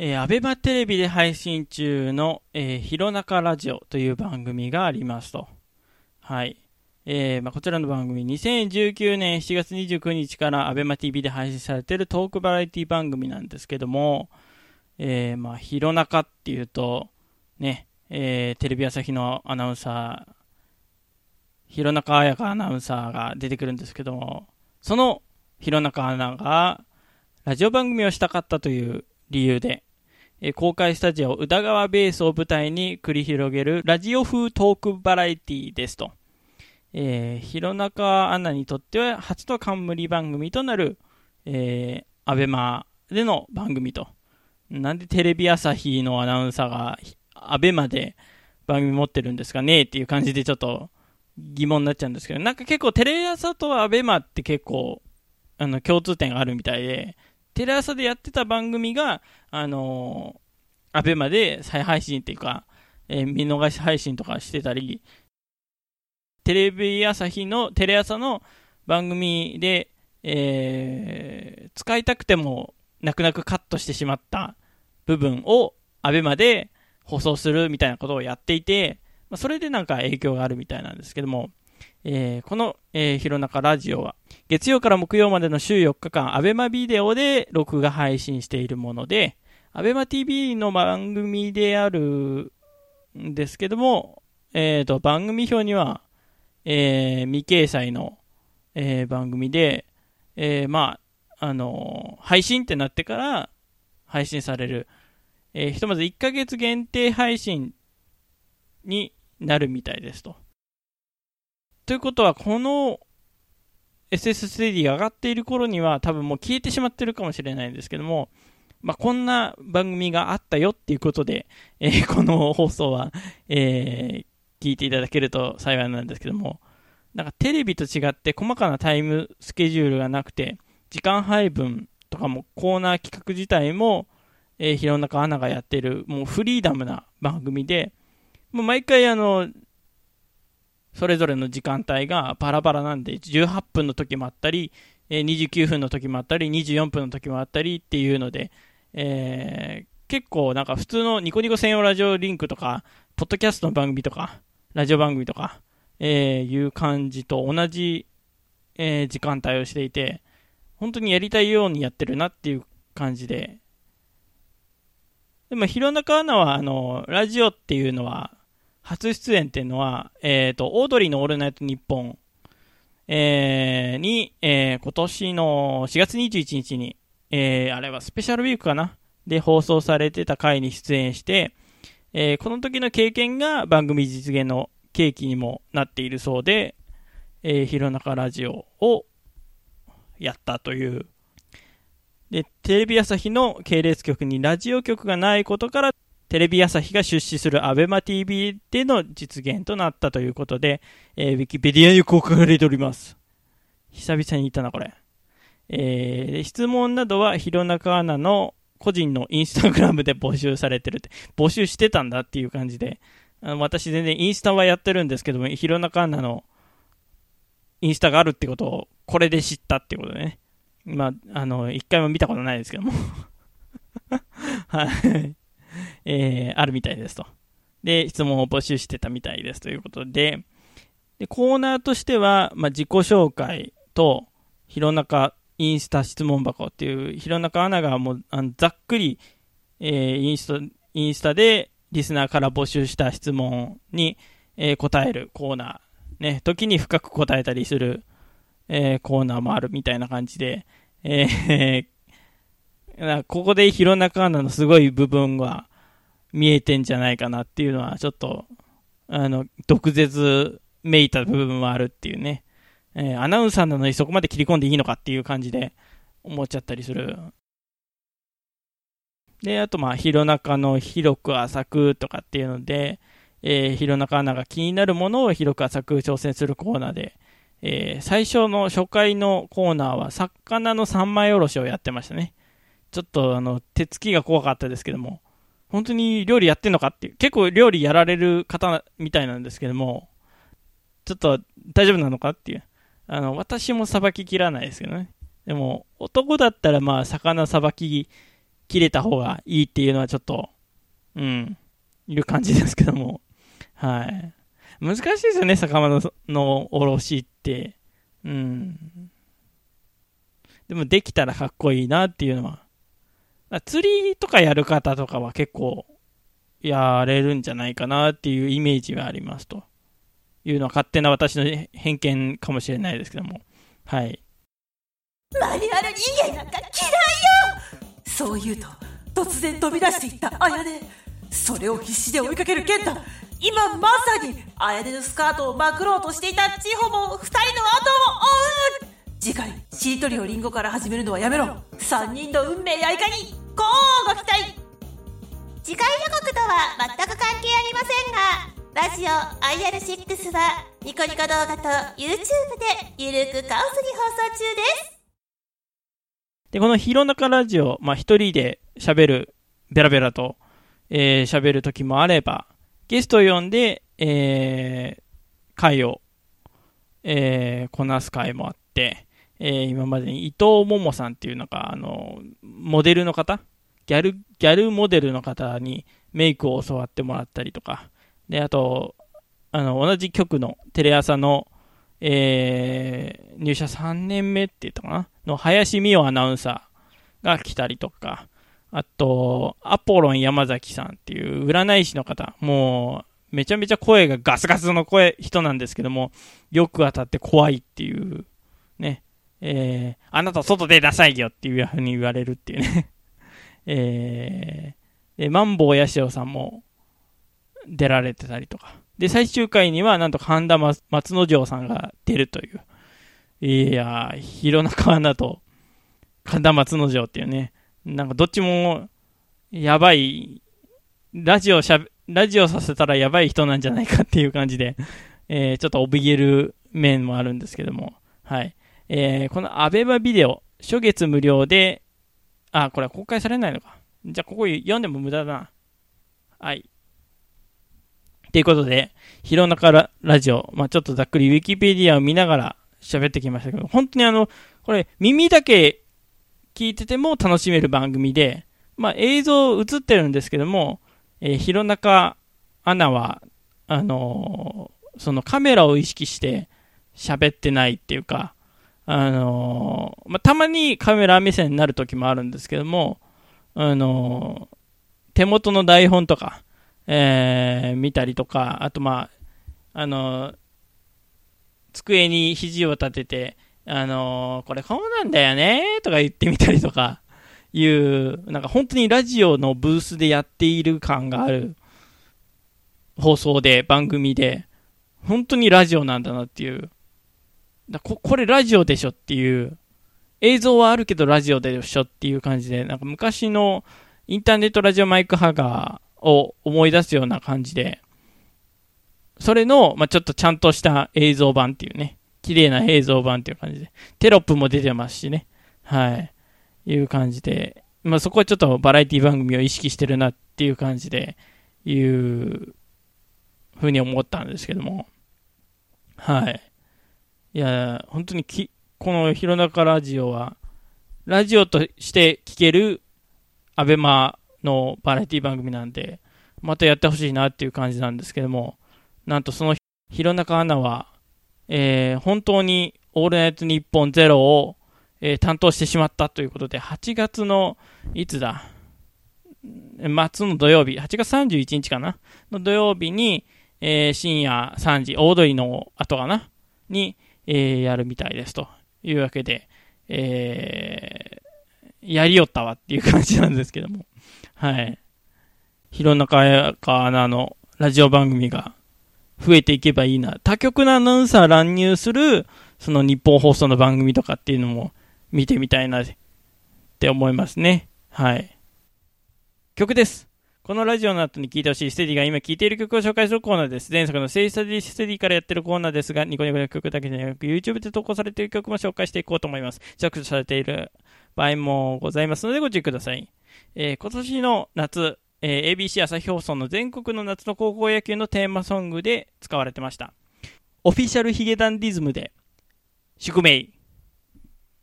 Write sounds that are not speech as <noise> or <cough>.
えー、アベマテレビで配信中の、えー、弘中ラジオという番組がありますと。はい。えー、まあ、こちらの番組、2019年7月29日からアベマ TV で配信されているトークバラエティ番組なんですけども、えー、まあ、弘中っていうと、ね、えー、テレビ朝日のアナウンサー、弘中彩香アナウンサーが出てくるんですけども、その弘中アナが、ラジオ番組をしたかったという理由で、え公開スタジオ宇田川ベースを舞台に繰り広げるラジオ風トークバラエティですと。えー、弘中アナにとっては初の冠番組となる、えー、アベマでの番組と。なんでテレビ朝日のアナウンサーがアベマで番組持ってるんですかねっていう感じでちょっと疑問になっちゃうんですけど、なんか結構テレ朝とアベマって結構あの共通点があるみたいで、テレ朝でやってた番組が、あのー、アベマで再配信っていうか、えー、見逃し配信とかしてたり、テレビ朝日の、テレ朝の番組で、えー、使いたくても泣く泣くカットしてしまった部分をアベマで放送するみたいなことをやっていて、まあ、それでなんか影響があるみたいなんですけども、えー、この、えー、弘中ラジオは、月曜から木曜までの週4日間、アベマビデオで録画配信しているもので、アベマ TV の番組であるんですけども、えっ、ー、と、番組表には、えー、未掲載の、えー、番組で、えー、まあ、あのー、配信ってなってから配信される、えー、ひとまず1ヶ月限定配信になるみたいですと。ということは、この SS3D が上がっている頃には多分もう消えてしまってるかもしれないんですけども、まあ、こんな番組があったよっていうことで、えー、この放送は、えー、聞いていただけると幸いなんですけども、なんかテレビと違って細かなタイムスケジュールがなくて、時間配分とかもコーナー企画自体も、えー、弘中アナがやってる、もうフリーダムな番組で、もう毎回あの、それぞれの時間帯がバラバラなんで、18分の時もあったり、え29分の時もあったり、24分の時もあったりっていうので、えー、結構なんか普通のニコニコ専用ラジオリンクとか、ポッドキャストの番組とか、ラジオ番組とか、えー、いう感じと同じ、えー、時間帯をしていて、本当にやりたいようにやってるなっていう感じで。でも、弘中アナは、あの、ラジオっていうのは、初出演っていうのは、えっ、ー、と、オードリーのオールナイトニッポン、えー、に、えー、今年の4月21日に、えー、あれはスペシャルウィークかな？で放送されてた回に出演して、えー、この時の経験が番組実現の契機にもなっているそうで、えー、弘中ラジオをやったという。で、テレビ朝日の系列局にラジオ局がないことから、テレビ朝日が出資する ABEMATV での実現となったということで、えー、ウィキペディアに公開されております。久々に言ったな、これ。えー、質問などは、弘中アナの個人のインスタグラムで募集されてるって、募集してたんだっていう感じで、あの私全然インスタはやってるんですけども、弘中アナのインスタがあるってことを、これで知ったってことでね。まあ、あの、一回も見たことないですけども <laughs> はい。えー、あるみたいですと。で、質問を募集してたみたいですということで、でコーナーとしては、まあ、自己紹介と、弘中インスタ質問箱っていう、弘中アナがもう、あのざっくり、えー、インスタ、インスタでリスナーから募集した質問に、えー、答えるコーナー。ね、時に深く答えたりする、えー、コーナーもあるみたいな感じで、えー、<laughs> ここで弘中アナのすごい部分は、見えてんじゃないかなっていうのは、ちょっと、あの、毒舌めいた部分はあるっていうね。えー、アナウンサーなのにそこまで切り込んでいいのかっていう感じで思っちゃったりする。で、あと、まあ、弘中の広く浅くとかっていうので、えー、弘中アナが気になるものを広く浅く挑戦するコーナーで、えー、最初の初回のコーナーは、魚の三枚おろしをやってましたね。ちょっと、あの、手つきが怖かったですけども、本当に料理やってんのかっていう、結構料理やられる方みたいなんですけども、ちょっと大丈夫なのかっていう。あの、私もさばききらないですけどね。でも、男だったらまあ、魚さばき切れた方がいいっていうのはちょっと、うん、いる感じですけども。はい。難しいですよね、酒場ののおろしって。うん。でもできたらかっこいいなっていうのは。釣りとかやる方とかは結構やれるんじゃないかなっていうイメージはありますと。いうのは勝手な私の偏見かもしれないですけども。はい。マニュアル人間なんか嫌いよ。そう言うと突然飛び出していった綾音。それを必死で追いかける健太。今まさに綾音のスカートをまくろうとしていた千穂も2人の後を追う。次回しりとりをリンゴから始めるのはやめろ。3人の運命やいかに。こうご期待。次回予告とは全く関係ありませんがラジオ IR6 はニコニコ動画と YouTube でゆるくカオスに放送中です。で、この弘中ラジオ、まあ一人で喋る、ベラベラと、えー、喋る時もあれば、ゲストを呼んで、えー、会を、えー、こなす会もあって、えー、今までに伊藤桃さんっていうのが、あの、モデルの方ギャル、ギャルモデルの方にメイクを教わってもらったりとか、で、あと、あの、同じ局のテレ朝の、えー、入社3年目って言ったかな？の林美桜アナウンサーが来たりとか、あと、アポロン山崎さんっていう占い師の方、もう、めちゃめちゃ声がガスガスの声、人なんですけども、よく当たって怖いっていう、ね、えー、あなた外出なさいよっていうふうに言われるっていうね <laughs> えー、で、マンボウヤシオさんも出られてたりとか、で、最終回には、なんと神田松之丞さんが出るという。いやー、弘中アナと神田松之丞っていうね、なんかどっちも、やばい、ラジオしゃ、ラジオさせたらやばい人なんじゃないかっていう感じで、えー、ちょっと怯える面もあるんですけども、はい。えー、このアベマビデオ、初月無料で、あ、これは公開されないのか。じゃあ、ここ読んでも無駄だな。はい。ということで、弘中ララジオ、まあ、ちょっとざっくりウィキペディアを見ながら喋ってきましたけど、本当にあの、これ耳だけ聞いてても楽しめる番組で、まあ、映像映ってるんですけども、えー、弘中アナは、あのー、そのカメラを意識して喋ってないっていうか、あの、まあ、たまにカメラ目線になる時もあるんですけども、あの手元の台本とか、えー、見たりとか、あとまあ、あの、机に肘を立てて、あのこれこうなんだよねとか言ってみたりとか、いう、なんか本当にラジオのブースでやっている感がある放送で、番組で、本当にラジオなんだなっていう。だここれラジオでしょっていう。映像はあるけどラジオでしょっていう感じで、なんか昔のインターネットラジオマイクハガー、を思い出すような感じで、それの、まあ、ちょっとちゃんとした映像版っていうね、綺麗な映像版っていう感じで、テロップも出てますしね、はい、いう感じで、まあ、そこはちょっとバラエティ番組を意識してるなっていう感じで、いうふうに思ったんですけども、はい。いや、本当にき、この弘中ラジオは、ラジオとして聴けるアベマのバラエティ番組なんで、またやってほしいなっていう感じなんですけども、なんとその弘中アナは、えー、本当にオールナイトニッポンゼロを、えー、担当してしまったということで、8月の、いつだ、末の土曜日、8月31日かなの土曜日に、えー、深夜3時、大通りの後かなに、え、やるみたいですというわけで、え、やりよったわっていう感じなんですけども。はい。弘中彩香アナのラジオ番組が増えていけばいいな。他局のアナウンサー乱入する、その日本放送の番組とかっていうのも見てみたいなって思いますね。はい。曲です。このラジオの後に聴いてほしいステディが今聴いている曲を紹介するコーナーです。前作のセイスタディステディからやってるコーナーですが、ニコニコの曲だけでなく YouTube で投稿されている曲も紹介していこうと思います。着手されている場合もございますのでご注意ください。えー、今年の夏、えー、ABC 朝日放送の全国の夏の高校野球のテーマソングで使われてました。オフィシャルヒゲダンディズムで、宿命。